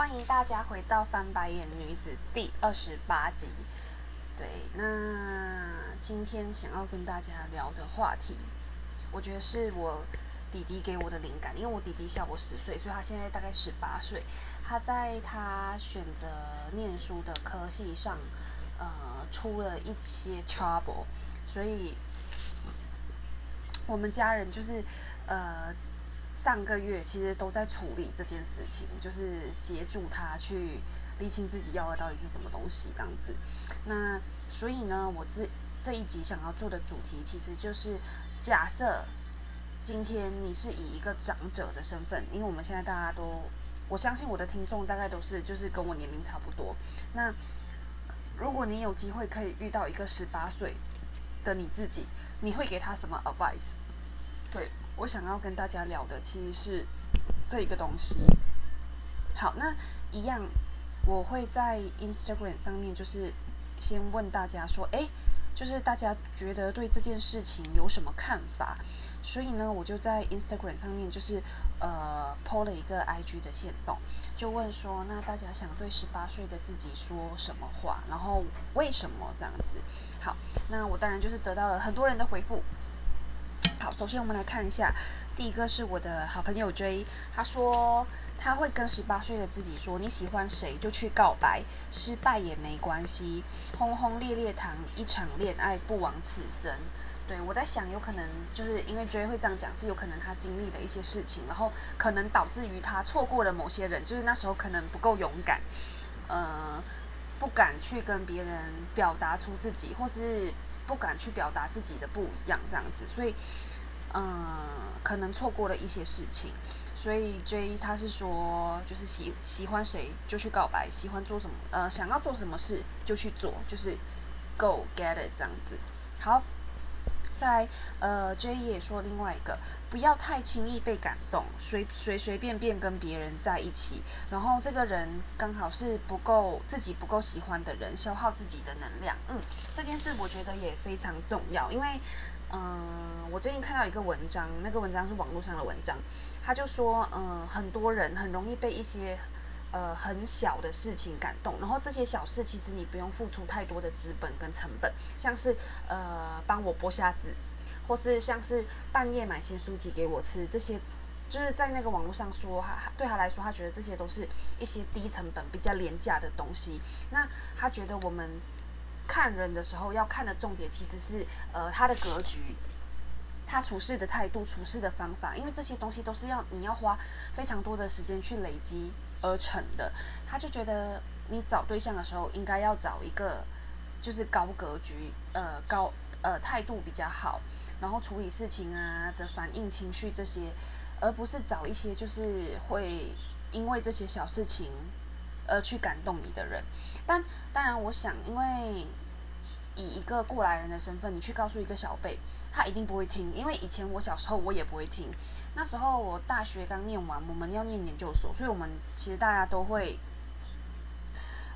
欢迎大家回到《翻白眼女子》第二十八集。对，那今天想要跟大家聊的话题，我觉得是我弟弟给我的灵感，因为我弟弟小我十岁，所以他现在大概十八岁。他在他选择念书的科系上，呃，出了一些 trouble，所以我们家人就是呃。上个月其实都在处理这件事情，就是协助他去理清自己要的到底是什么东西这样子。那所以呢，我这这一集想要做的主题，其实就是假设今天你是以一个长者的身份，因为我们现在大家都，我相信我的听众大概都是就是跟我年龄差不多。那如果你有机会可以遇到一个十八岁的你自己，你会给他什么 advice？对。我想要跟大家聊的其实是这一个东西。好，那一样，我会在 Instagram 上面，就是先问大家说，哎，就是大家觉得对这件事情有什么看法？所以呢，我就在 Instagram 上面，就是呃，po 了一个 IG 的线动，就问说，那大家想对十八岁的自己说什么话？然后为什么这样子？好，那我当然就是得到了很多人的回复。好，首先我们来看一下，第一个是我的好朋友 J，他说他会跟十八岁的自己说，你喜欢谁就去告白，失败也没关系，轰轰烈烈谈一场恋爱不枉此生。对我在想，有可能就是因为 J 会这样讲，是有可能他经历了一些事情，然后可能导致于他错过了某些人，就是那时候可能不够勇敢，呃，不敢去跟别人表达出自己，或是。不敢去表达自己的不一样，这样子，所以，嗯，可能错过了一些事情。所以 J 他是说，就是喜喜欢谁就去告白，喜欢做什么，呃，想要做什么事就去做，就是 Go get it 这样子。好。在呃，J 也说另外一个，不要太轻易被感动，随随随便便跟别人在一起，然后这个人刚好是不够自己不够喜欢的人，消耗自己的能量。嗯，这件事我觉得也非常重要，因为嗯，我最近看到一个文章，那个文章是网络上的文章，他就说，嗯，很多人很容易被一些。呃，很小的事情感动，然后这些小事其实你不用付出太多的资本跟成本，像是呃帮我剥虾子，或是像是半夜买些书籍给我吃，这些就是在那个网络上说，他对他来说，他觉得这些都是一些低成本、比较廉价的东西。那他觉得我们看人的时候要看的重点其实是呃他的格局。他处事的态度、处事的方法，因为这些东西都是要你要花非常多的时间去累积而成的。他就觉得你找对象的时候，应该要找一个就是高格局、呃高呃态度比较好，然后处理事情啊的反应情绪这些，而不是找一些就是会因为这些小事情而去感动你的人。但当然，我想因为。以一个过来人的身份，你去告诉一个小辈，他一定不会听，因为以前我小时候我也不会听。那时候我大学刚念完，我们要念研究所，所以我们其实大家都会，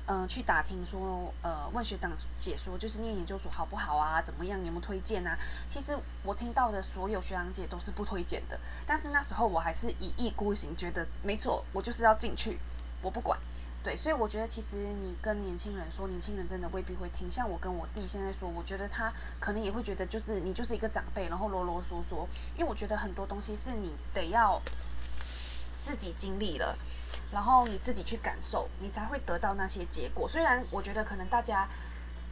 嗯，去打听说，呃，问学长姐说，就是念研究所好不好啊？怎么样？有没有推荐啊？其实我听到的所有学长姐都是不推荐的，但是那时候我还是一意孤行，觉得没错，我就是要进去，我不管。对，所以我觉得其实你跟年轻人说，年轻人真的未必会听。像我跟我弟现在说，我觉得他可能也会觉得，就是你就是一个长辈，然后啰啰嗦嗦。因为我觉得很多东西是你得要自己经历了，然后你自己去感受，你才会得到那些结果。虽然我觉得可能大家。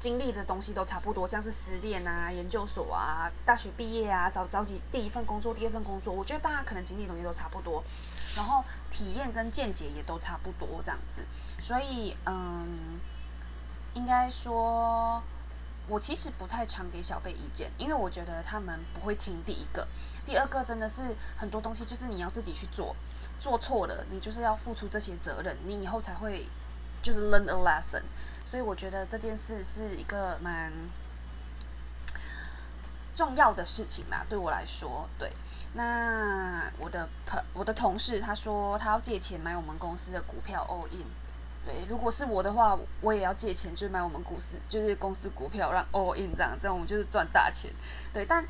经历的东西都差不多，像是失恋啊、研究所啊、大学毕业啊、找找几第一份工作、第二份工作，我觉得大家可能经历的东西都差不多，然后体验跟见解也都差不多这样子，所以嗯，应该说，我其实不太常给小辈意见，因为我觉得他们不会听。第一个，第二个真的是很多东西就是你要自己去做，做错了你就是要付出这些责任，你以后才会就是 learn a lesson。所以我觉得这件事是一个蛮重要的事情啦，对我来说，对。那我的朋我的同事他说他要借钱买我们公司的股票 all in，对，如果是我的话，我也要借钱去买我们公司就是公司股票让 all in 这样，这样我们就是赚大钱。对，但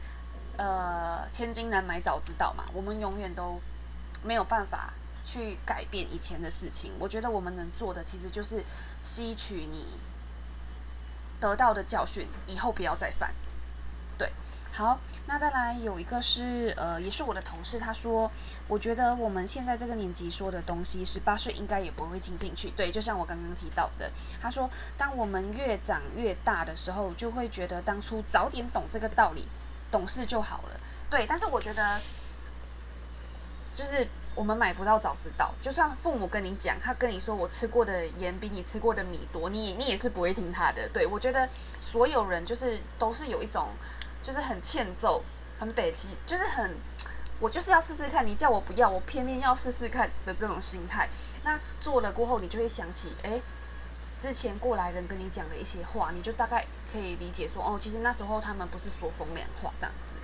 呃，千金难买早知道嘛，我们永远都没有办法去改变以前的事情。我觉得我们能做的其实就是吸取你得到的教训，以后不要再犯。对。好，那再来有一个是，呃，也是我的同事，他说，我觉得我们现在这个年纪说的东西，十八岁应该也不会听进去。对，就像我刚刚提到的，他说，当我们越长越大的时候，就会觉得当初早点懂这个道理，懂事就好了。对，但是我觉得，就是我们买不到早知道，就算父母跟你讲，他跟你说我吃过的盐比你吃过的米多，你你也是不会听他的。对我觉得所有人就是都是有一种。就是很欠揍，很北极，就是很，我就是要试试看，你叫我不要，我偏偏要试试看的这种心态。那做了过后，你就会想起，哎，之前过来人跟你讲的一些话，你就大概可以理解说，哦，其实那时候他们不是说风凉话这样子，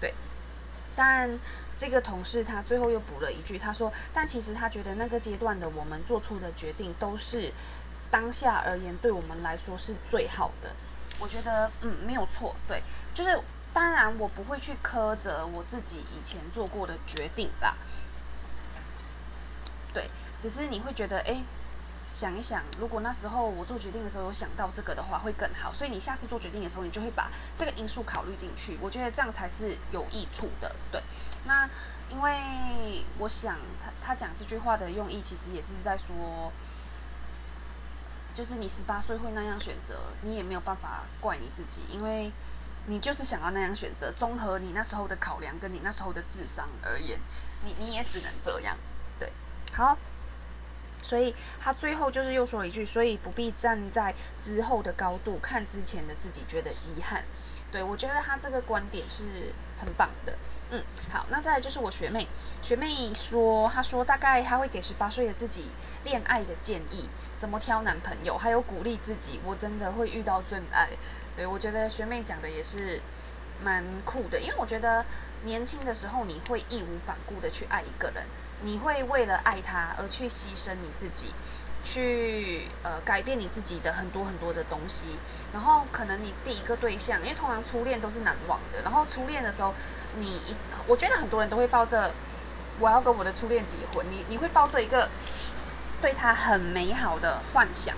对。但这个同事他最后又补了一句，他说，但其实他觉得那个阶段的我们做出的决定，都是当下而言对我们来说是最好的。我觉得，嗯，没有错，对，就是当然我不会去苛责我自己以前做过的决定啦，对，只是你会觉得，哎，想一想，如果那时候我做决定的时候有想到这个的话，会更好，所以你下次做决定的时候，你就会把这个因素考虑进去，我觉得这样才是有益处的，对。那因为我想他他讲这句话的用意，其实也是在说。就是你十八岁会那样选择，你也没有办法怪你自己，因为你就是想要那样选择。综合你那时候的考量跟你那时候的智商而言，你你也只能这样。对，好，所以他最后就是又说了一句，所以不必站在之后的高度看之前的自己，觉得遗憾。对我觉得他这个观点是很棒的。嗯，好，那再来就是我学妹，学妹说，她说大概她会给十八岁的自己恋爱的建议。怎么挑男朋友，还有鼓励自己，我真的会遇到真爱。对我觉得学妹讲的也是蛮酷的，因为我觉得年轻的时候你会义无反顾的去爱一个人，你会为了爱他而去牺牲你自己，去呃改变你自己的很多很多的东西。然后可能你第一个对象，因为通常初恋都是难忘的。然后初恋的时候，你我觉得很多人都会抱着我要跟我的初恋结婚，你你会抱着一个。对他很美好的幻想，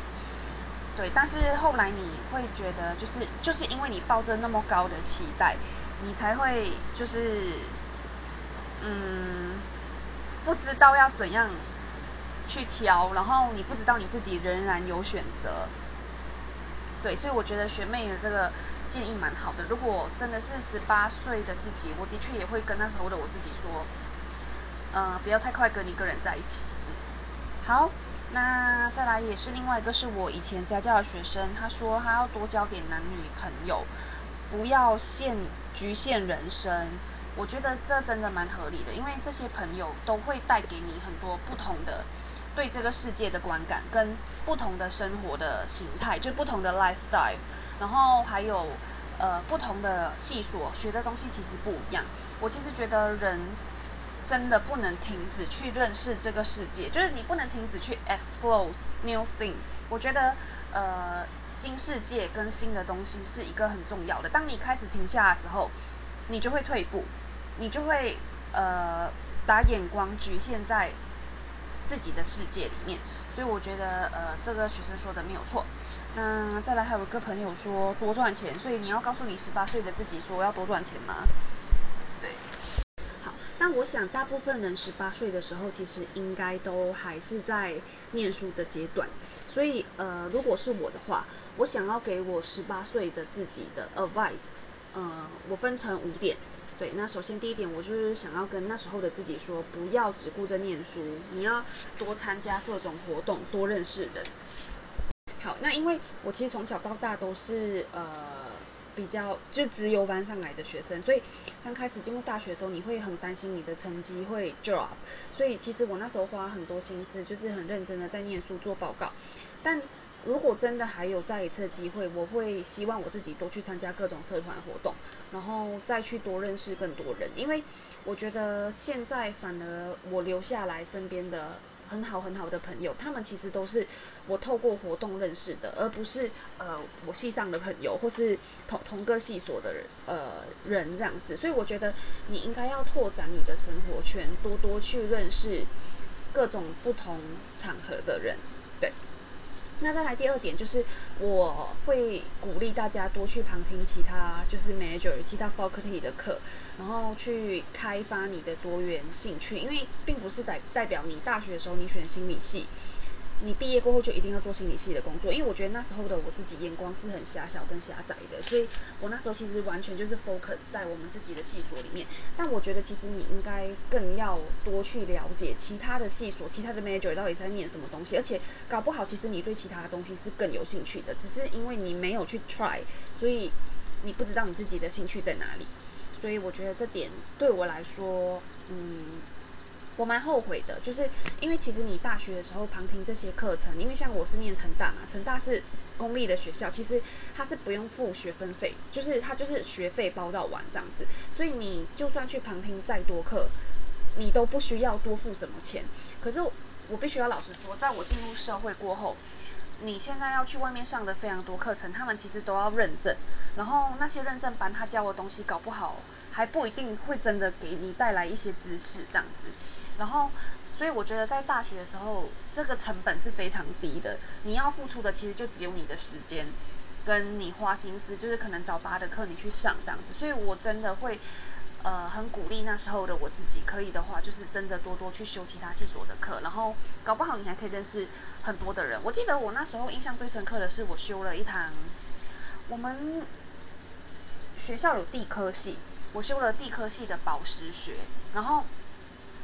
对，但是后来你会觉得，就是就是因为你抱着那么高的期待，你才会就是，嗯，不知道要怎样去挑，然后你不知道你自己仍然有选择，对，所以我觉得学妹的这个建议蛮好的。如果真的是十八岁的自己，我的确也会跟那时候的我自己说，呃，不要太快跟一个人在一起。好，那再来也是另外一个是我以前家教的学生，他说他要多交点男女朋友，不要限局限人生。我觉得这真的蛮合理的，因为这些朋友都会带给你很多不同的对这个世界的观感，跟不同的生活的形态，就不同的 lifestyle，然后还有呃不同的系所学的东西其实不一样。我其实觉得人。真的不能停止去认识这个世界，就是你不能停止去 explore new thing。我觉得，呃，新世界跟新的东西是一个很重要的。当你开始停下的时候，你就会退步，你就会呃把眼光局限在自己的世界里面。所以我觉得，呃，这个学生说的没有错。那再来还有一个朋友说多赚钱，所以你要告诉你十八岁的自己说要多赚钱吗？对，好那我想，大部分人十八岁的时候，其实应该都还是在念书的阶段。所以，呃，如果是我的话，我想要给我十八岁的自己的 advice，呃，我分成五点。对，那首先第一点，我就是想要跟那时候的自己说，不要只顾着念书，你要多参加各种活动，多认识人。好，那因为我其实从小到大都是呃。比较就直由班上来的学生，所以刚开始进入大学的时候，你会很担心你的成绩会 drop。所以其实我那时候花很多心思，就是很认真的在念书做报告。但如果真的还有再一次机会，我会希望我自己多去参加各种社团活动，然后再去多认识更多人。因为我觉得现在反而我留下来身边的。很好很好的朋友，他们其实都是我透过活动认识的，而不是呃我系上的朋友或是同同个系所的人呃人这样子。所以我觉得你应该要拓展你的生活圈，多多去认识各种不同场合的人，对。那再来第二点就是，我会鼓励大家多去旁听其他就是 major 其他 faculty 的课，然后去开发你的多元兴趣，因为并不是代代表你大学的时候你选心理系。你毕业过后就一定要做心理系的工作，因为我觉得那时候的我自己眼光是很狭小跟狭窄的，所以我那时候其实完全就是 focus 在我们自己的系所里面。但我觉得其实你应该更要多去了解其他的系所、其他的 major 到底在念什么东西，而且搞不好其实你对其他的东西是更有兴趣的，只是因为你没有去 try，所以你不知道你自己的兴趣在哪里。所以我觉得这点对我来说，嗯。我蛮后悔的，就是因为其实你大学的时候旁听这些课程，因为像我是念成大嘛，成大是公立的学校，其实它是不用付学分费，就是它就是学费包到完这样子，所以你就算去旁听再多课，你都不需要多付什么钱。可是我必须要老实说，在我进入社会过后，你现在要去外面上的非常多课程，他们其实都要认证，然后那些认证班他教的东西搞不好还不一定会真的给你带来一些知识这样子。然后，所以我觉得在大学的时候，这个成本是非常低的。你要付出的其实就只有你的时间，跟你花心思，就是可能早八的课你去上这样子。所以我真的会，呃，很鼓励那时候的我自己，可以的话，就是真的多多去修其他系所的课。然后搞不好你还可以认识很多的人。我记得我那时候印象最深刻的是，我修了一堂，我们学校有地科系，我修了地科系的宝石学，然后。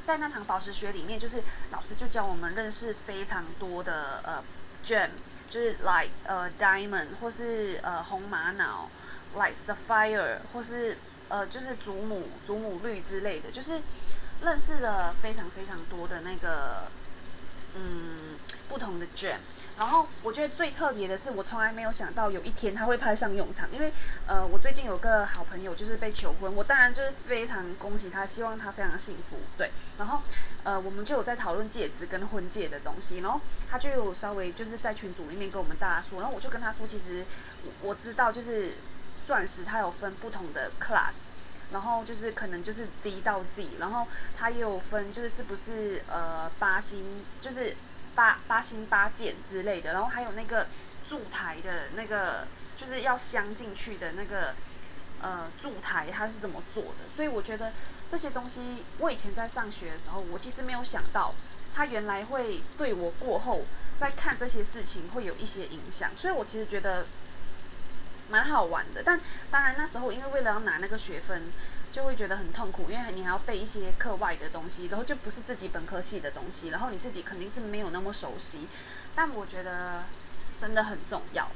在那堂宝石学里面，就是老师就教我们认识非常多的呃 gem，就是 like 呃 diamond 或是呃红玛瑙，like sapphire 或是呃就是祖母祖母绿之类的，就是认识了非常非常多的那个嗯不同的钻。然后我觉得最特别的是，我从来没有想到有一天他会派上用场。因为，呃，我最近有个好朋友就是被求婚，我当然就是非常恭喜他，希望他非常幸福。对，然后，呃，我们就有在讨论戒指跟婚戒的东西。然后他就有稍微就是在群组里面跟我们大家说，然后我就跟他说，其实我知道就是钻石它有分不同的 class，然后就是可能就是 D 到 Z，然后它也有分就是是不是呃八星就是。八八星八件之类的，然后还有那个柱台的那个，就是要镶进去的那个呃柱台，它是怎么做的？所以我觉得这些东西，我以前在上学的时候，我其实没有想到，它原来会对我过后在看这些事情会有一些影响。所以我其实觉得蛮好玩的。但当然那时候，因为为了要拿那个学分。就会觉得很痛苦，因为你还要背一些课外的东西，然后就不是自己本科系的东西，然后你自己肯定是没有那么熟悉。但我觉得真的很重要，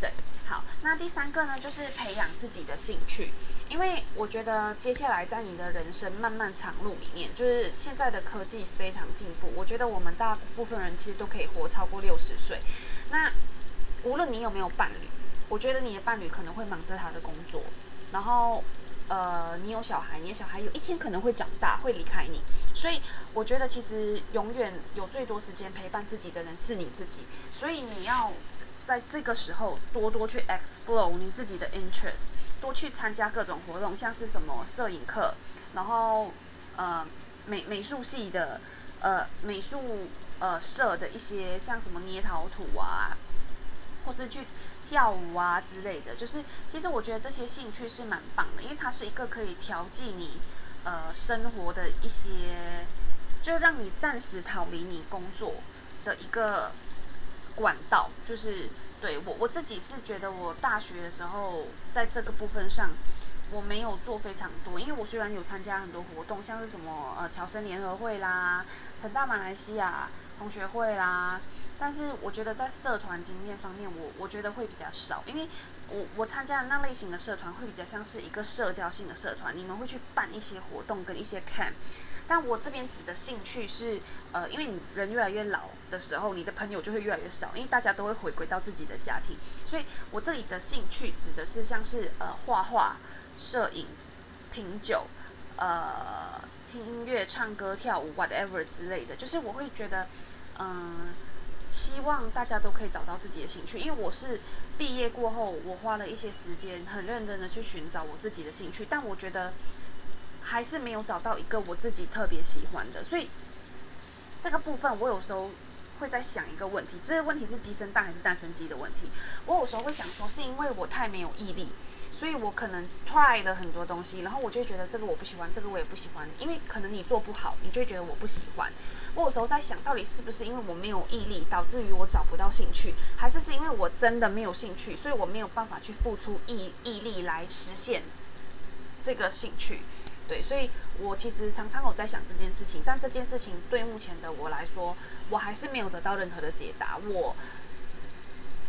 对。好，那第三个呢，就是培养自己的兴趣，因为我觉得接下来在你的人生漫漫长路里面，就是现在的科技非常进步，我觉得我们大部分人其实都可以活超过六十岁。那无论你有没有伴侣，我觉得你的伴侣可能会忙着他的工作，然后。呃，你有小孩，你的小孩有一天可能会长大，会离开你，所以我觉得其实永远有最多时间陪伴自己的人是你自己，所以你要在这个时候多多去 explore 你自己的 interest，多去参加各种活动，像是什么摄影课，然后呃美美术系的呃美术呃社的一些像什么捏陶土啊，或是去。跳舞啊之类的，就是其实我觉得这些兴趣是蛮棒的，因为它是一个可以调剂你呃生活的一些，就让你暂时逃离你工作的一个管道。就是对我我自己是觉得我大学的时候在这个部分上我没有做非常多，因为我虽然有参加很多活动，像是什么呃侨生联合会啦、成大马来西亚同学会啦。但是我觉得在社团经验方面，我我觉得会比较少，因为我我参加的那类型的社团会比较像是一个社交性的社团，你们会去办一些活动跟一些 camp。但我这边指的兴趣是，呃，因为你人越来越老的时候，你的朋友就会越来越少，因为大家都会回归到自己的家庭，所以我这里的兴趣指的是像是呃画画、摄影、品酒、呃听音乐、唱歌、跳舞，whatever 之类的，就是我会觉得，嗯。希望大家都可以找到自己的兴趣，因为我是毕业过后，我花了一些时间，很认真的去寻找我自己的兴趣，但我觉得还是没有找到一个我自己特别喜欢的，所以这个部分我有时候会在想一个问题，这个问题是鸡生蛋还是蛋生鸡的问题。我有时候会想说，是因为我太没有毅力。所以我可能 try 了很多东西，然后我就觉得这个我不喜欢，这个我也不喜欢，因为可能你做不好，你就觉得我不喜欢。我有时候在想，到底是不是因为我没有毅力，导致于我找不到兴趣，还是是因为我真的没有兴趣，所以我没有办法去付出毅毅力来实现这个兴趣？对，所以我其实常常有在想这件事情，但这件事情对目前的我来说，我还是没有得到任何的解答。我。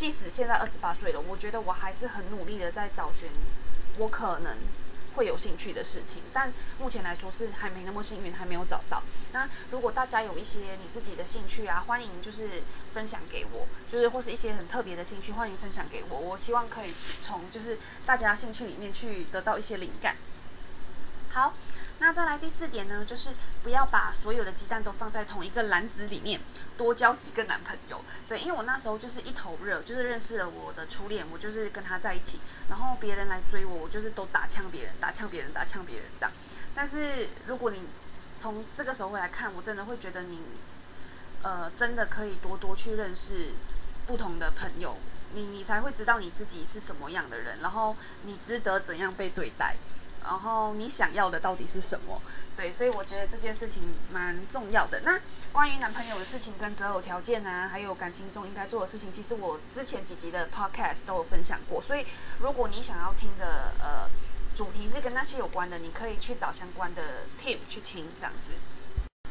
即使现在二十八岁了，我觉得我还是很努力的在找寻我可能会有兴趣的事情，但目前来说是还没那么幸运，还没有找到。那如果大家有一些你自己的兴趣啊，欢迎就是分享给我，就是或是一些很特别的兴趣，欢迎分享给我。我希望可以从就是大家兴趣里面去得到一些灵感。好。那再来第四点呢，就是不要把所有的鸡蛋都放在同一个篮子里面，多交几个男朋友。对，因为我那时候就是一头热，就是认识了我的初恋，我就是跟他在一起，然后别人来追我，我就是都打枪别人，打枪别人，打枪别人这样。但是如果你从这个时候回来看，我真的会觉得你，呃，真的可以多多去认识不同的朋友，你你才会知道你自己是什么样的人，然后你值得怎样被对待。然后你想要的到底是什么？对，所以我觉得这件事情蛮重要的。那关于男朋友的事情跟择偶条件啊，还有感情中应该做的事情，其实我之前几集的 podcast 都有分享过。所以如果你想要听的呃主题是跟那些有关的，你可以去找相关的 tip 去听这样子。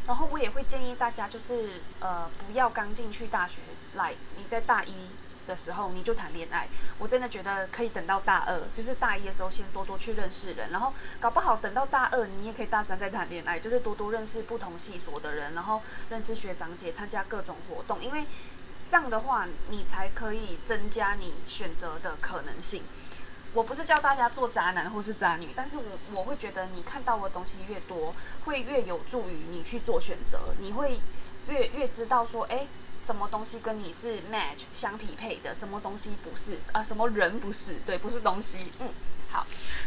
然后我也会建议大家，就是呃不要刚进去大学来，你在大一。的时候你就谈恋爱，我真的觉得可以等到大二，就是大一的时候先多多去认识人，然后搞不好等到大二你也可以大三再谈恋爱，就是多多认识不同系所的人，然后认识学长姐，参加各种活动，因为这样的话你才可以增加你选择的可能性。我不是教大家做渣男或是渣女，但是我我会觉得你看到的东西越多，会越有助于你去做选择，你会越越知道说，哎。什么东西跟你是 match 相匹配的？什么东西不是？啊，什么人不是？对，不是东西。嗯，好。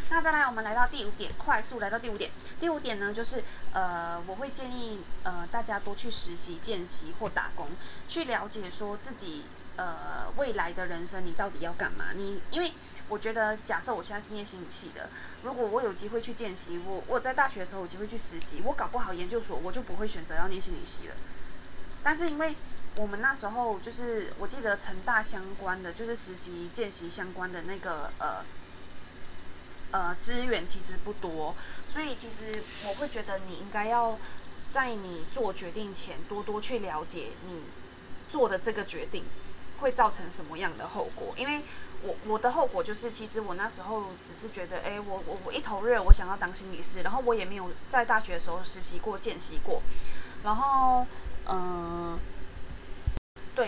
那再来，我们来到第五点，快速来到第五点。第五点呢，就是呃，我会建议呃大家多去实习、见习或打工，去了解说自己呃未来的人生你到底要干嘛。你因为我觉得，假设我现在是念心理系的，如果我有机会去见习，我我在大学的时候有机会去实习，我搞不好研究所我就不会选择要念心理系了。但是因为我们那时候就是，我记得成大相关的，就是实习见习相关的那个呃呃资源其实不多，所以其实我会觉得你应该要在你做决定前多多去了解你做的这个决定会造成什么样的后果。因为我我的后果就是，其实我那时候只是觉得，哎，我我我一头热，我想要当心理师，然后我也没有在大学的时候实习过、见习过，然后嗯。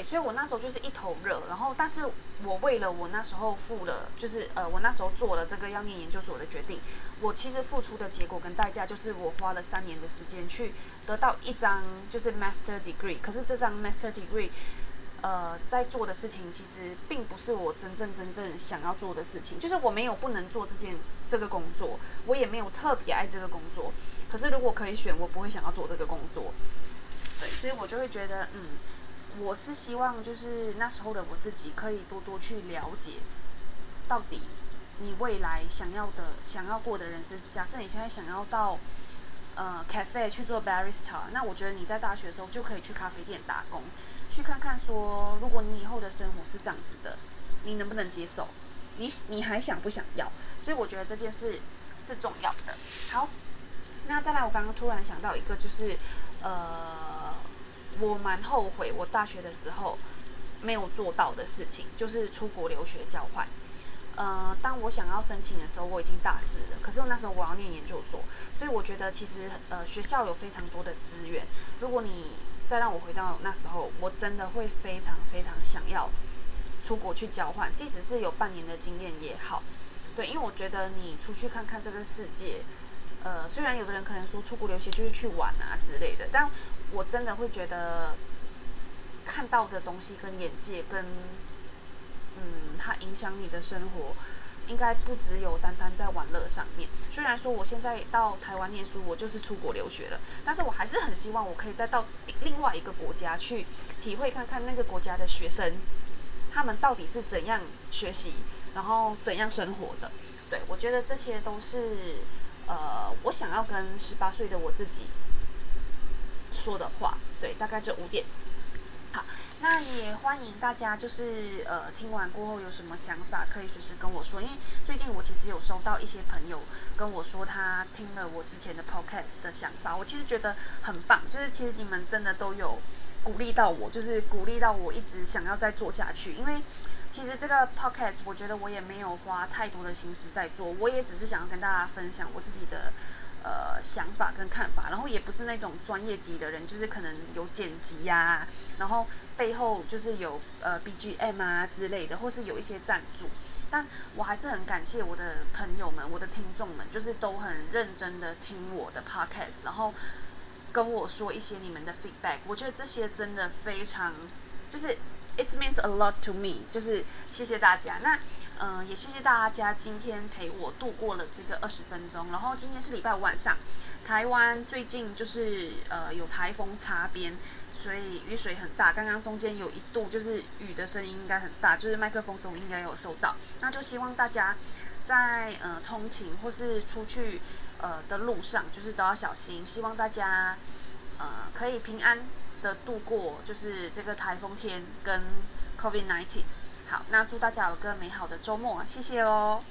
所以我那时候就是一头热，然后，但是我为了我那时候付了，就是呃，我那时候做了这个要念研究所的决定，我其实付出的结果跟代价就是我花了三年的时间去得到一张就是 master degree，可是这张 master degree，呃，在做的事情其实并不是我真正真正想要做的事情，就是我没有不能做这件这个工作，我也没有特别爱这个工作，可是如果可以选，我不会想要做这个工作，对，所以我就会觉得，嗯。我是希望，就是那时候的我自己可以多多去了解，到底你未来想要的、想要过的人生。假设你现在想要到呃 cafe 去做 barista，那我觉得你在大学的时候就可以去咖啡店打工，去看看说，如果你以后的生活是这样子的，你能不能接受？你你还想不想要？所以我觉得这件事是重要的。好，那再来，我刚刚突然想到一个，就是呃。我蛮后悔，我大学的时候没有做到的事情，就是出国留学交换。呃，当我想要申请的时候，我已经大四了，可是那时候我要念研究所，所以我觉得其实呃学校有非常多的资源。如果你再让我回到那时候，我真的会非常非常想要出国去交换，即使是有半年的经验也好。对，因为我觉得你出去看看这个世界。呃，虽然有的人可能说出国留学就是去玩啊之类的，但我真的会觉得看到的东西跟眼界跟，嗯，它影响你的生活应该不只有单单在玩乐上面。虽然说我现在到台湾念书，我就是出国留学了，但是我还是很希望我可以再到另外一个国家去体会看看那个国家的学生，他们到底是怎样学习，然后怎样生活的。对我觉得这些都是呃，我想要跟十八岁的我自己说的话。对，大概这五点。好，那也欢迎大家，就是呃听完过后有什么想法，可以随时跟我说。因为最近我其实有收到一些朋友跟我说，他听了我之前的 podcast 的想法，我其实觉得很棒。就是其实你们真的都有鼓励到我，就是鼓励到我一直想要再做下去。因为其实这个 podcast 我觉得我也没有花太多的心思在做，我也只是想要跟大家分享我自己的。呃，想法跟看法，然后也不是那种专业级的人，就是可能有剪辑呀，然后背后就是有呃 BGM 啊之类的，或是有一些赞助。但我还是很感谢我的朋友们，我的听众们，就是都很认真的听我的 podcast，然后跟我说一些你们的 feedback。我觉得这些真的非常，就是 it means a lot to me，就是谢谢大家。那。嗯，也谢谢大家今天陪我度过了这个二十分钟。然后今天是礼拜五晚上，台湾最近就是呃有台风擦边，所以雨水很大。刚刚中间有一度就是雨的声音应该很大，就是麦克风中应该有收到。那就希望大家在呃通勤或是出去呃的路上，就是都要小心。希望大家呃可以平安的度过，就是这个台风天跟 COVID-19。好，那祝大家有个美好的周末，谢谢哦。